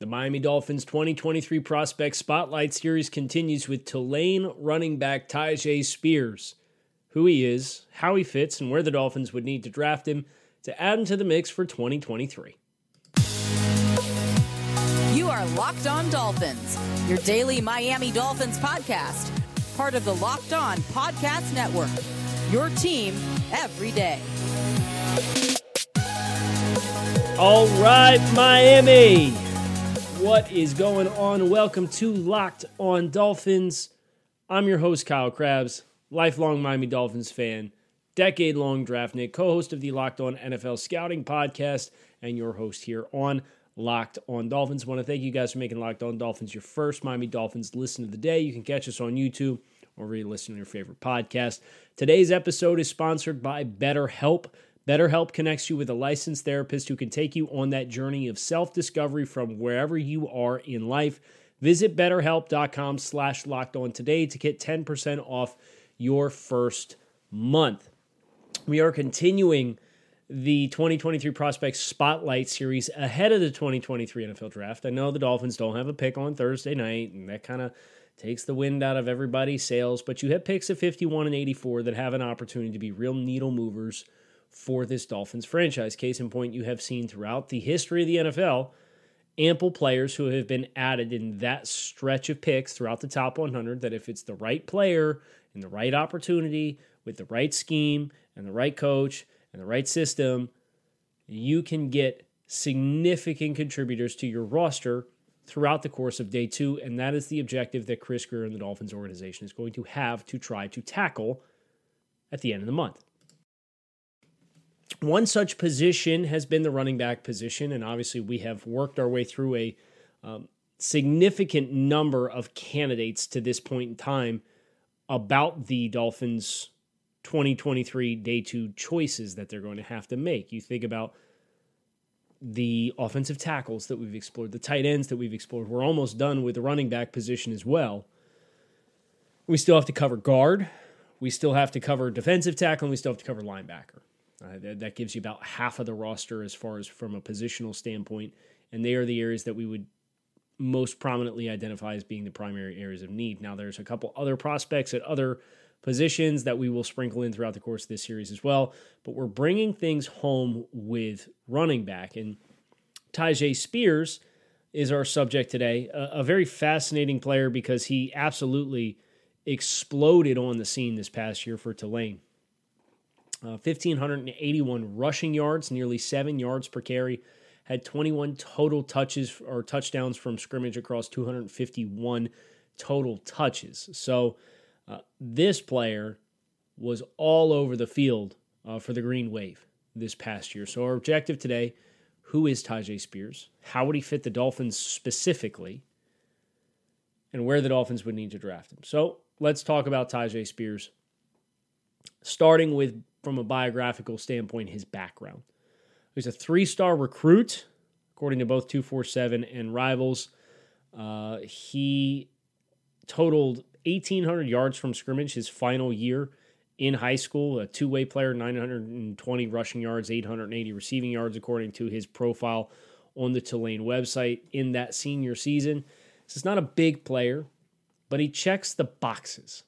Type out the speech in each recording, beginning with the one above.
The Miami Dolphins 2023 Prospect Spotlight Series continues with Tulane running back Tyjae Spears. Who he is, how he fits, and where the Dolphins would need to draft him to add him to the mix for 2023. You are Locked On Dolphins, your daily Miami Dolphins podcast, part of the Locked On Podcast Network. Your team every day. All right, Miami. What is going on? Welcome to Locked On Dolphins. I'm your host, Kyle Crabbs, lifelong Miami Dolphins fan, decade long draftnik, co host of the Locked On NFL Scouting podcast, and your host here on Locked On Dolphins. I want to thank you guys for making Locked On Dolphins your first Miami Dolphins listen of the day. You can catch us on YouTube or really listen to your favorite podcast. Today's episode is sponsored by BetterHelp. BetterHelp connects you with a licensed therapist who can take you on that journey of self-discovery from wherever you are in life. Visit betterhelp.com slash locked on today to get 10% off your first month. We are continuing the 2023 Prospects Spotlight Series ahead of the 2023 NFL Draft. I know the Dolphins don't have a pick on Thursday night, and that kind of takes the wind out of everybody's sails, but you have picks at 51 and 84 that have an opportunity to be real needle movers – for this Dolphins franchise. Case in point, you have seen throughout the history of the NFL ample players who have been added in that stretch of picks throughout the top 100 that if it's the right player and the right opportunity with the right scheme and the right coach and the right system, you can get significant contributors to your roster throughout the course of day two. And that is the objective that Chris Grier and the Dolphins organization is going to have to try to tackle at the end of the month. One such position has been the running back position, and obviously we have worked our way through a um, significant number of candidates to this point in time about the Dolphins' 2023 day two choices that they're going to have to make. You think about the offensive tackles that we've explored, the tight ends that we've explored. We're almost done with the running back position as well. We still have to cover guard. We still have to cover defensive tackle, and we still have to cover linebacker. Uh, that, that gives you about half of the roster as far as from a positional standpoint. And they are the areas that we would most prominently identify as being the primary areas of need. Now, there's a couple other prospects at other positions that we will sprinkle in throughout the course of this series as well. But we're bringing things home with running back. And Tyjae Spears is our subject today. A, a very fascinating player because he absolutely exploded on the scene this past year for Tulane. Uh, 1,581 rushing yards, nearly seven yards per carry. Had 21 total touches or touchdowns from scrimmage across 251 total touches. So uh, this player was all over the field uh, for the Green Wave this past year. So our objective today who is Tyjae Spears? How would he fit the Dolphins specifically? And where the Dolphins would need to draft him. So let's talk about Tyjae Spears, starting with from a biographical standpoint, his background. He's a three star recruit, according to both 247 and Rivals. Uh, he totaled 1,800 yards from scrimmage his final year in high school, a two way player, 920 rushing yards, 880 receiving yards, according to his profile on the Tulane website in that senior season. This is not a big player, but he checks the boxes.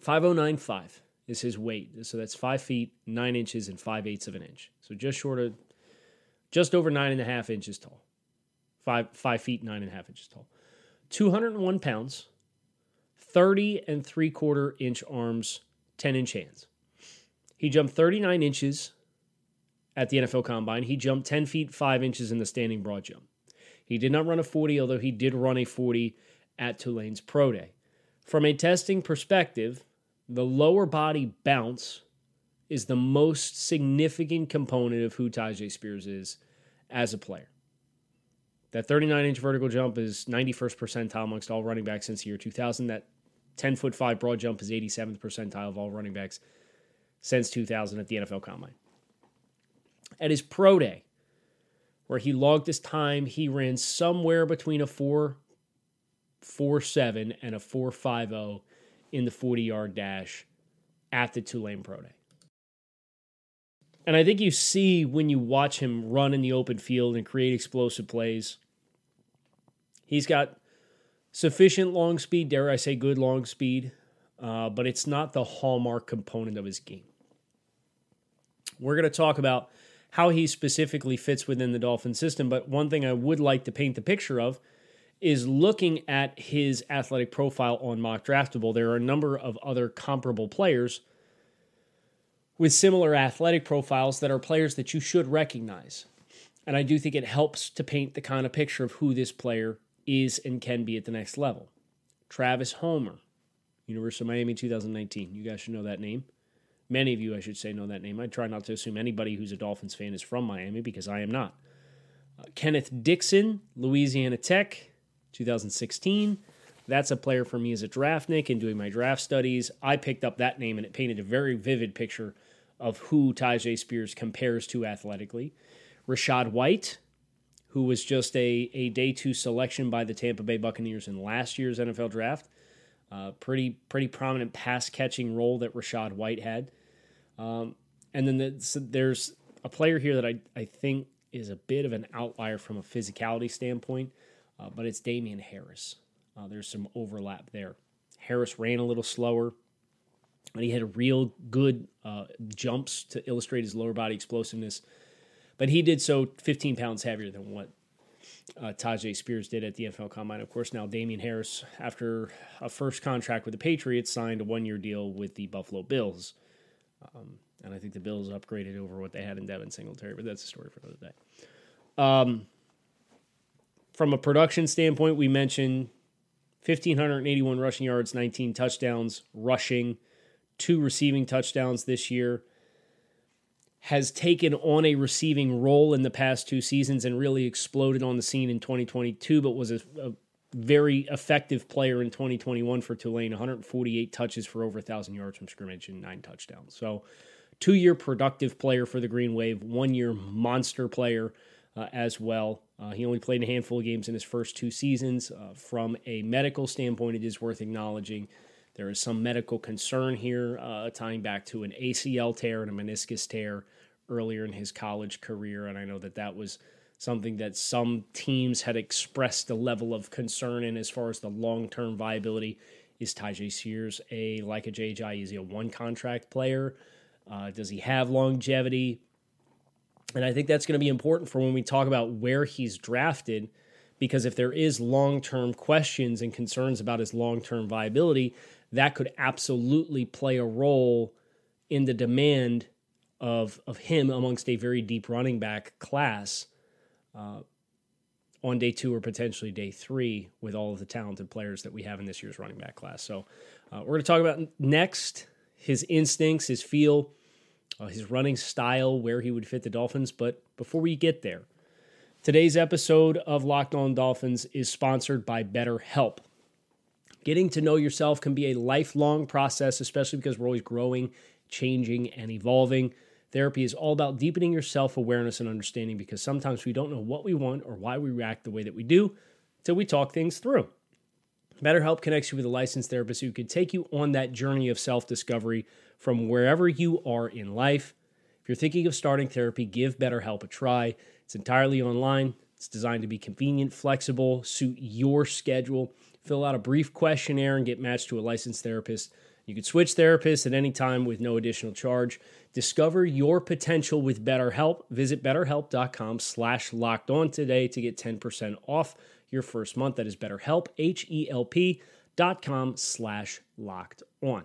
5095 is his weight. So that's five feet, nine inches, and five eighths of an inch. So just short of, just over nine and a half inches tall. Five, five feet, nine and a half inches tall. 201 pounds, 30 and three quarter inch arms, 10 inch hands. He jumped 39 inches at the NFL Combine. He jumped 10 feet 5 inches in the standing broad jump. He did not run a 40, although he did run a 40 at Tulane's Pro Day. From a testing perspective, the lower body bounce is the most significant component of who Tyjae Spears is as a player. That 39 inch vertical jump is 91st percentile amongst all running backs since the year 2000. That 10 foot 5 broad jump is 87th percentile of all running backs since 2000 at the NFL Combine. At his pro day, where he logged his time, he ran somewhere between a 4 4 7 and a 4 5 in the 40 yard dash at the Tulane Pro Day. And I think you see when you watch him run in the open field and create explosive plays, he's got sufficient long speed, dare I say, good long speed, uh, but it's not the hallmark component of his game. We're going to talk about how he specifically fits within the Dolphin system, but one thing I would like to paint the picture of is looking at his athletic profile on Mockdraftable. There are a number of other comparable players with similar athletic profiles that are players that you should recognize. And I do think it helps to paint the kind of picture of who this player is and can be at the next level. Travis Homer, University of Miami 2019. You guys should know that name. Many of you, I should say, know that name. I try not to assume anybody who's a Dolphins fan is from Miami because I am not. Uh, Kenneth Dixon, Louisiana Tech, 2016. That's a player for me as a draftnik and doing my draft studies. I picked up that name and it painted a very vivid picture of who Tyjae Spears compares to athletically. Rachaad White, who was just a, a day two selection by the Tampa Bay Buccaneers in last year's NFL draft. Uh, pretty pretty prominent pass catching role that Rachaad White had. Um, and then the, so there's a player here that I, I think is a bit of an outlier from a physicality standpoint, uh, but it's Damien Harris. Uh, there's some overlap there. Harris ran a little slower, but he had a real good uh, jumps to illustrate his lower body explosiveness. But he did so 15 pounds heavier than what uh, Tyjae Spears did at the NFL Combine. Of course, now Damien Harris, after a first contract with the Patriots, signed a one year deal with the Buffalo Bills. Um, and I think the Bills upgraded over what they had in Devin Singletary, but that's a story for another day. Um, from a production standpoint, we mentioned 1,581 rushing yards, 19 touchdowns, rushing, two receiving touchdowns this year. Has taken on a receiving role in the past two seasons and really exploded on the scene in 2022, but was a, a very effective player in 2021 for Tulane 148 touches for over 1,000 yards from scrimmage and nine touchdowns. So, two year productive player for the Green Wave, one year monster player uh, as well. Uh, he only played a handful of games in his first two seasons. Uh, from a medical standpoint, it is worth acknowledging there is some medical concern here, uh, tying back to an ACL tear and a meniscus tear earlier in his college career. And I know that that was something that some teams had expressed a level of concern in as far as the long term viability. Is Tyjae Spears a like a JJ? Is he a one contract player? Uh, does he have longevity? And I think that's going to be important for when we talk about where he's drafted, because if there is long term questions and concerns about his long term viability, that could absolutely play a role in the demand of, of him amongst a very deep running back class uh, on day two or potentially day three with all of the talented players that we have in this year's running back class. So uh, we're going to talk about next his instincts, his feel uh, his running style, where he would fit the Dolphins. But before we get there, today's episode of Locked On Dolphins is sponsored by BetterHelp. Getting to know yourself can be a lifelong process, especially because we're always growing, changing, and evolving. Therapy is all about deepening your self awareness and understanding because sometimes we don't know what we want or why we react the way that we do until we talk things through. BetterHelp connects you with a licensed therapist who can take you on that journey of self discovery from wherever you are in life. If you're thinking of starting therapy, give BetterHelp a try. It's entirely online, it's designed to be convenient, flexible, suit your schedule. Fill out a brief questionnaire and get matched to a licensed therapist. You can switch therapists at any time with no additional charge. Discover your potential with BetterHelp. Visit betterhelp.com slash locked on today to get 10% off your first month. That is betterhelp, H-E-L-P dot com slash locked on.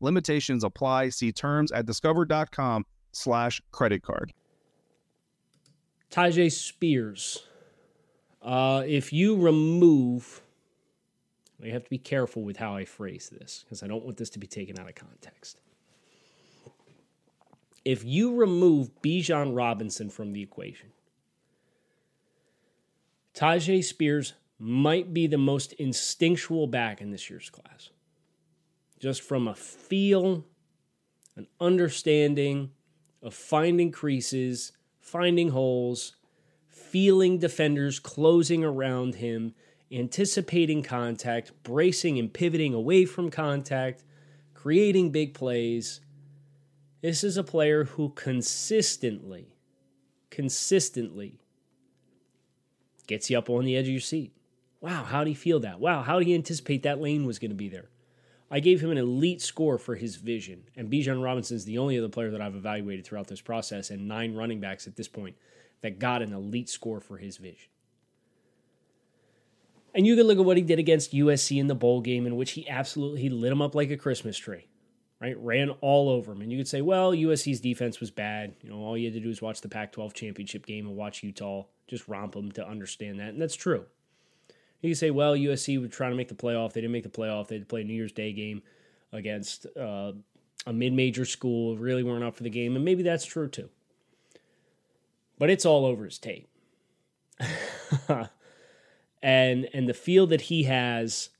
Limitations apply. See terms at discover.com slash credit card. Tyjae Spears. Uh, if you remove, I have to be careful with how I phrase this because I don't want this to be taken out of context. If you remove Bijan Robinson from the equation, Tyjae Spears might be the most instinctual back in this year's class. Just from a feel, an understanding of finding creases, finding holes, feeling defenders closing around him, anticipating contact, bracing and pivoting away from contact, creating big plays. This is a player who consistently, consistently gets you up on the edge of your seat. Wow, how do you feel that? Wow, how do you anticipate that lane was going to be there? I gave him an elite score for his vision, and Bijan Robinson is the only other player that I've evaluated throughout this process, and nine running backs at this point that got an elite score for his vision. And you can look at what he did against USC in the bowl game, in which he absolutely lit him up like a Christmas tree, right? Ran all over him. And you could say, well, USC's defense was bad. You know, all you had to do was watch the Pac 12 championship game and watch Utah just romp them to understand that. And that's true. You say, well, USC was trying to make the playoff. They didn't make the playoff. They had to play a New Year's Day game against uh, a mid major school, really weren't up for the game. And maybe that's true too. But it's all over his tape. and and the feel that he has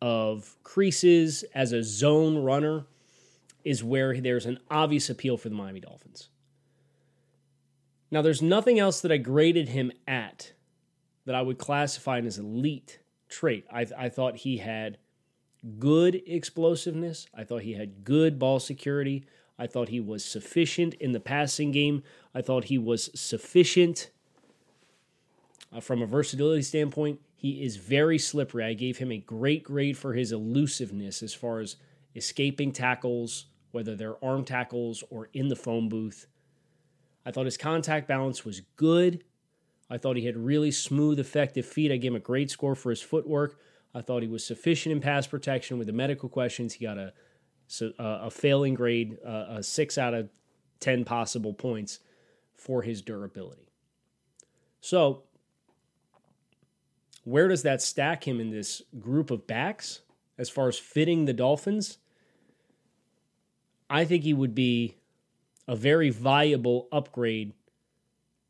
of creases as a zone runner is where there's an obvious appeal for the Miami Dolphins. Now, there's nothing else that I graded him at that I would classify as elite trait. I, I thought he had good explosiveness. I thought he had good ball security. I thought he was sufficient in the passing game. I thought he was sufficient uh, from a versatility standpoint. He is very slippery. I gave him a great grade for his elusiveness as far as escaping tackles, whether they're arm tackles or in the phone booth. I thought his contact balance was good. I thought he had really smooth, effective feet. I gave him a great score for his footwork. I thought he was sufficient in pass protection with the medical questions. He got a a failing grade, uh, a six out of ten possible points for his durability. So, where does that stack him in this group of backs as far as fitting the Dolphins? I think he would be a very viable upgrade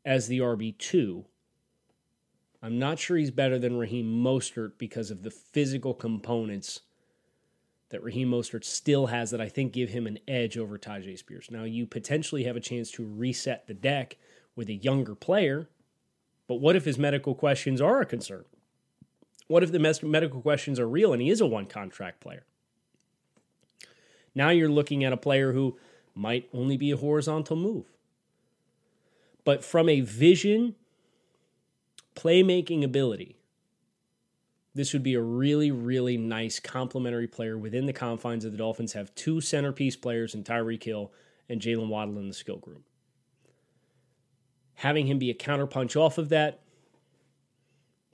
as the RB2. I'm not sure he's better than Raheem Mostert because of the physical components that Raheem Mostert still has that I think give him an edge over Tyjae Spears. Now, you potentially have a chance to reset the deck with a younger player, but what if his medical questions are a concern? What if the medical questions are real and he is a one contract player? Now you're looking at a player who might only be a horizontal move. But from a vision, playmaking ability, this would be a really, really nice complementary player within the confines of the Dolphins. Have two centerpiece players in Tyreek Hill and Jaylen Waddle in the skill group. Having him be a counterpunch off of that,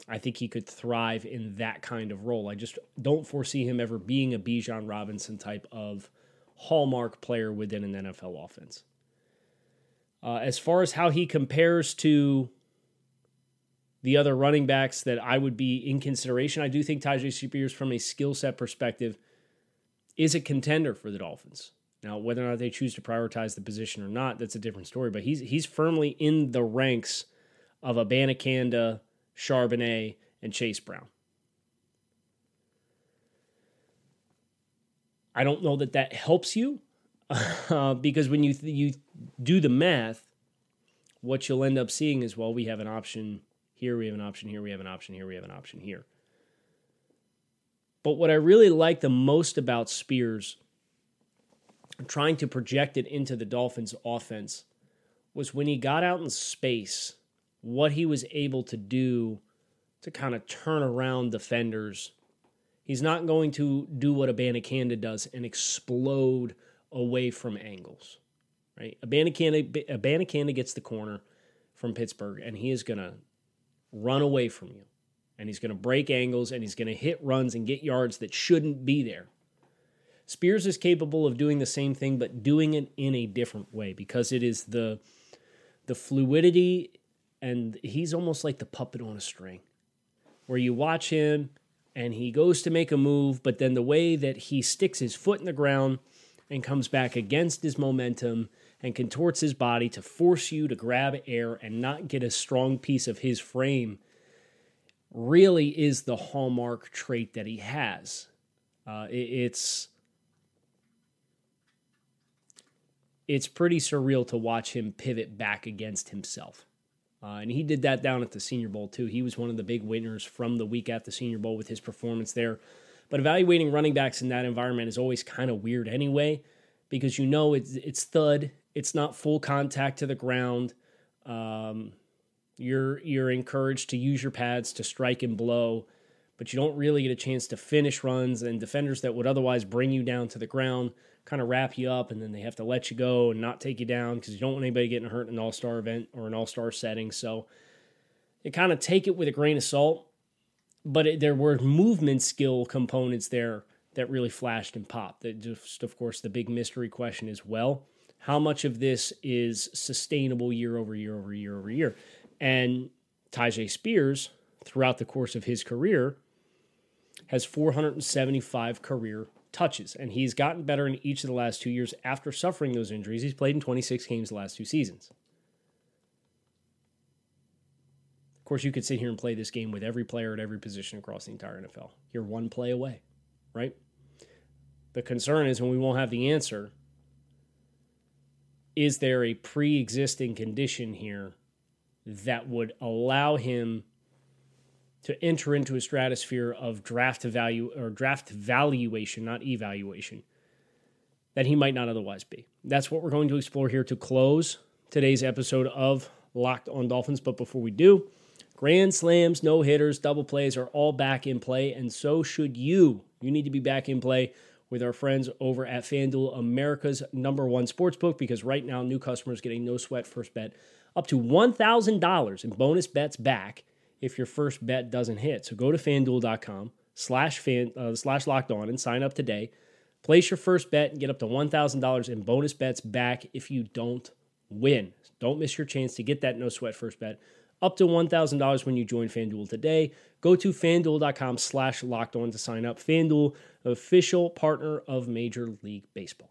I think he could thrive in that kind of role. I just don't foresee him ever being a Bijan Robinson type of hallmark player within an NFL offense. Uh, as far as how he compares to the other running backs that I would be in consideration, I do think Tyjae Spears, from a skill set perspective, is a contender for the Dolphins. Now, whether or not they choose to prioritize the position or not, that's a different story. But he's he's firmly in the ranks of Abanikanda, Charbonnet, and Chase Brown. I don't know that that helps you uh, because when you you do the math, what you'll end up seeing is well, we have an option here, we have an option here, we have an option here, we have an option here. But what I really like the most about Spears, trying to project it into the Dolphins' offense, was when he got out in space, what he was able to do to kind of turn around defenders He's not going to do what a Abanikanda does and explode away from angles. Right? Abanikanda gets the corner from Pittsburgh, and he is going to run away from you. And he's going to break angles and he's going to hit runs and get yards that shouldn't be there. Spears is capable of doing the same thing, but doing it in a different way because it is the the fluidity and he's almost like the puppet on a string where you watch him and he goes to make a move, but then the way that he sticks his foot in the ground and comes back against his momentum and contorts his body to force you to grab air and not get a strong piece of his frame really is the hallmark trait that he has. Uh, it, it's it's pretty surreal to watch him pivot back against himself. Uh, and he did that down at the Senior Bowl, too. He was one of the big winners from the week at the Senior Bowl with his performance there. But evaluating running backs in that environment is always kind of weird anyway, because you know it's, it's thud, it's not full contact to the ground. Um, you're, you're encouraged to use your pads to strike and blow, but you don't really get a chance to finish runs, and defenders that would otherwise bring you down to the ground kind of wrap you up and then they have to let you go and not take you down because you don't want anybody getting hurt in an all star event or an all star setting. So you kind of take it with a grain of salt. But it, there were movement skill components there that really flashed and popped. That just, of course, the big mystery question is well, how much of this is sustainable year over year over year over year? And Tyjae Spears, throughout the course of his career, has 475 career touches, and he's gotten better in each of the last two years after suffering those injuries. He's played in 26 games the last two seasons. Of course, you could sit here and play this game with every player at every position across the entire NFL. You're one play away, right? The concern is when we won't have the answer is there a pre existing condition here that would allow him to enter into a stratosphere of draft value or draft valuation, not evaluation, that he might not otherwise be. That's what we're going to explore here to close today's episode of Locked on Dolphins. But before we do, grand slams, no hitters, double plays are all back in play, and so should you. You need to be back in play with our friends over at FanDuel, America's number one sportsbook, because right now new customers get a no sweat first bet up to $1,000 in bonus bets back if your first bet doesn't hit. So go to fanduel.com slash fan uh, slash locked on and sign up today. Place your first bet and get up to $1,000 in bonus bets back if you don't win. Don't miss your chance to get that no sweat first bet up to $1,000 when you join FanDuel today. Go to fanduel.com slash locked on to sign up. FanDuel, official partner of Major League Baseball.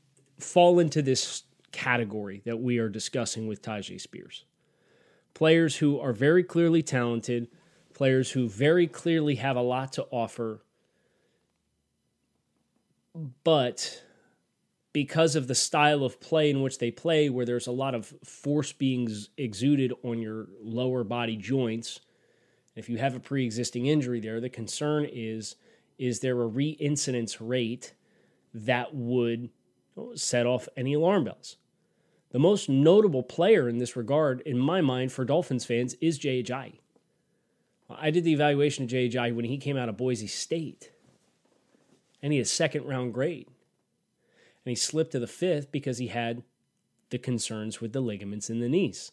fall into this category that we are discussing with Tyjae Spears. Players who are very clearly talented, players who very clearly have a lot to offer, but because of the style of play in which they play, where there's a lot of force being exuded on your lower body joints, if you have a pre existing injury there, the concern is is there a reincidence rate that would set off any alarm bells? The most notable player in this regard, in my mind, for Dolphins fans is Jay Ajayi. I did the evaluation of Jay Ajayi when he came out of Boise State, and he had a second round grade. And he slipped to the fifth because he had the concerns with the ligaments in the knees.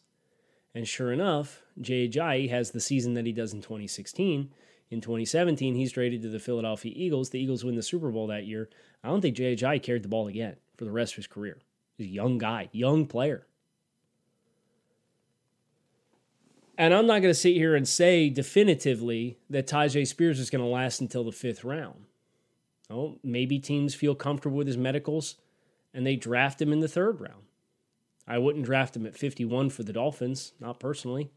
And sure enough, Jay Ajayi has the season that he does in 2016. In 2017, he's traded to the Philadelphia Eagles. The Eagles win the Super Bowl that year. I don't think Jay Ajayi carried the ball again for the rest of his career. He's a young guy, young player. And I'm not going to sit here and say definitively that Tyjae Spears is going to last until the fifth round. Oh, maybe teams feel comfortable with his medicals. and they draft him in the third round. I wouldn't draft him at 51 for the Dolphins, not personally.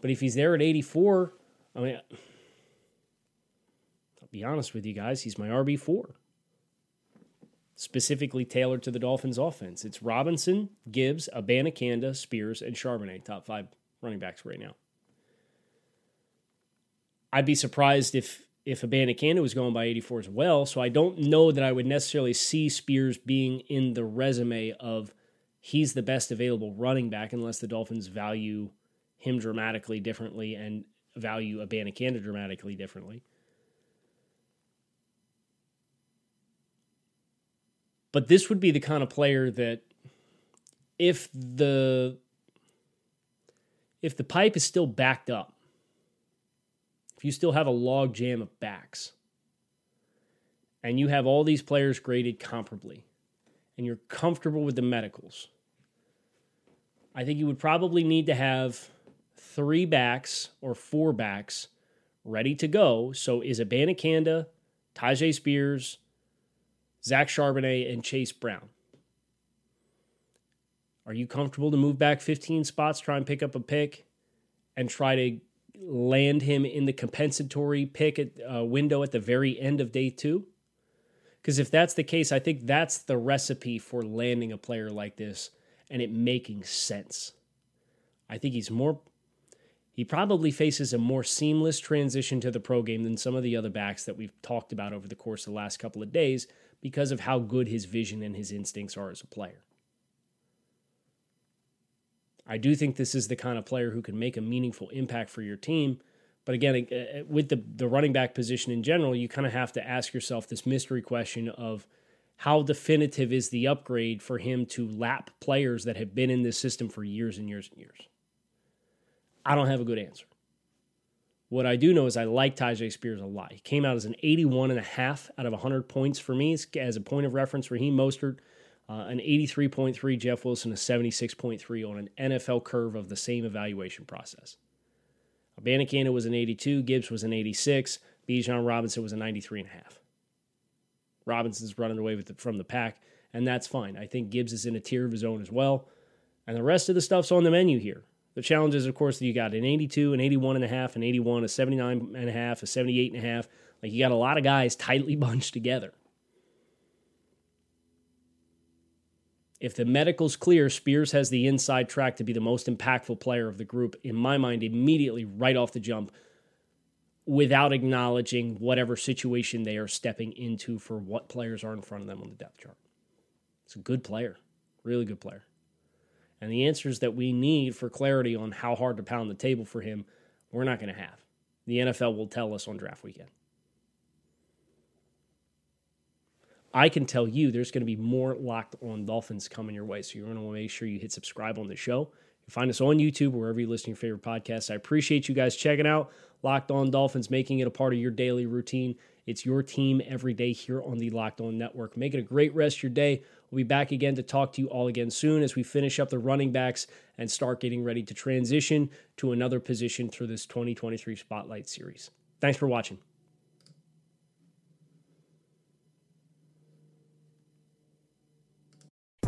But if he's there at 84, I mean, I'll be honest with you guys, he's my RB4. Specifically tailored to the Dolphins offense. It's Robinson, Gibbs, Abanikanda, Spears, and Charbonnet, top five running backs right now. I'd be surprised if if Abanikanda was going by 84 as well. So I don't know that I would necessarily see Spears being in the resume of he's the best available running back unless the Dolphins value him dramatically differently and value Abanikanda dramatically differently. But this would be the kind of player that if the if the pipe is still backed up, if you still have a log jam of backs, and you have all these players graded comparably, and you're comfortable with the medicals, I think you would probably need to have three backs or four backs ready to go. So is Abanikanda, Tyjae Spears, Zach Charbonnet, and Chase Brown. Are you comfortable to move back 15 spots, try and pick up a pick, and try to land him in the compensatory pick at, uh, window at the very end of day two? Because if that's the case, I think that's the recipe for landing a player like this and it making sense. I think he's more. He probably faces a more seamless transition to the pro game than some of the other backs that we've talked about over the course of the last couple of days because of how good his vision and his instincts are as a player. I do think this is the kind of player who can make a meaningful impact for your team. But again, uh, with the, the running back position in general, you kind of have to ask yourself this mystery question of how definitive is the upgrade for him to lap players that have been in this system for years and years and years? I don't have a good answer. What I do know is I like Tyjae Spears a lot. He came out as an 81 and a half out of 100 points for me as a point of reference. Raheem Mostert, uh, an 83.3, Jeff Wilson, a 76.3 on an NFL curve of the same evaluation process. Abanikanda was an 82, Gibbs was an 86, Bijan Robinson was a 93 and a half. Robinson's running away the, from the pack, and that's fine. I think Gibbs is in a tier of his own as well. And the rest of the stuff's on the menu here. The challenges, of course, that you got an 82, an 81 and a half, an 81, a 79 and a half, a 78 and a half. Like you got a lot of guys tightly bunched together. If the medical's clear, Spears has the inside track to be the most impactful player of the group, in my mind, immediately right off the jump, without acknowledging whatever situation they are stepping into for what players are in front of them on the depth chart. It's a good player, really good player. And the answers that we need for clarity on how hard to pound the table for him, we're not going to have. The NFL will tell us on draft weekend. I can tell you there's going to be more locked on Dolphins coming your way. So you're going to want to make sure you hit subscribe on the show. You find us on YouTube, wherever you listen to your favorite podcasts. I appreciate you guys checking out Locked On Dolphins, making it a part of your daily routine. It's your team every day here on the Locked On Network. Make it a great rest of your day. We'll be back again to talk to you all again soon as we finish up the running backs and start getting ready to transition to another position through this 2023 Spotlight Series. Thanks for watching.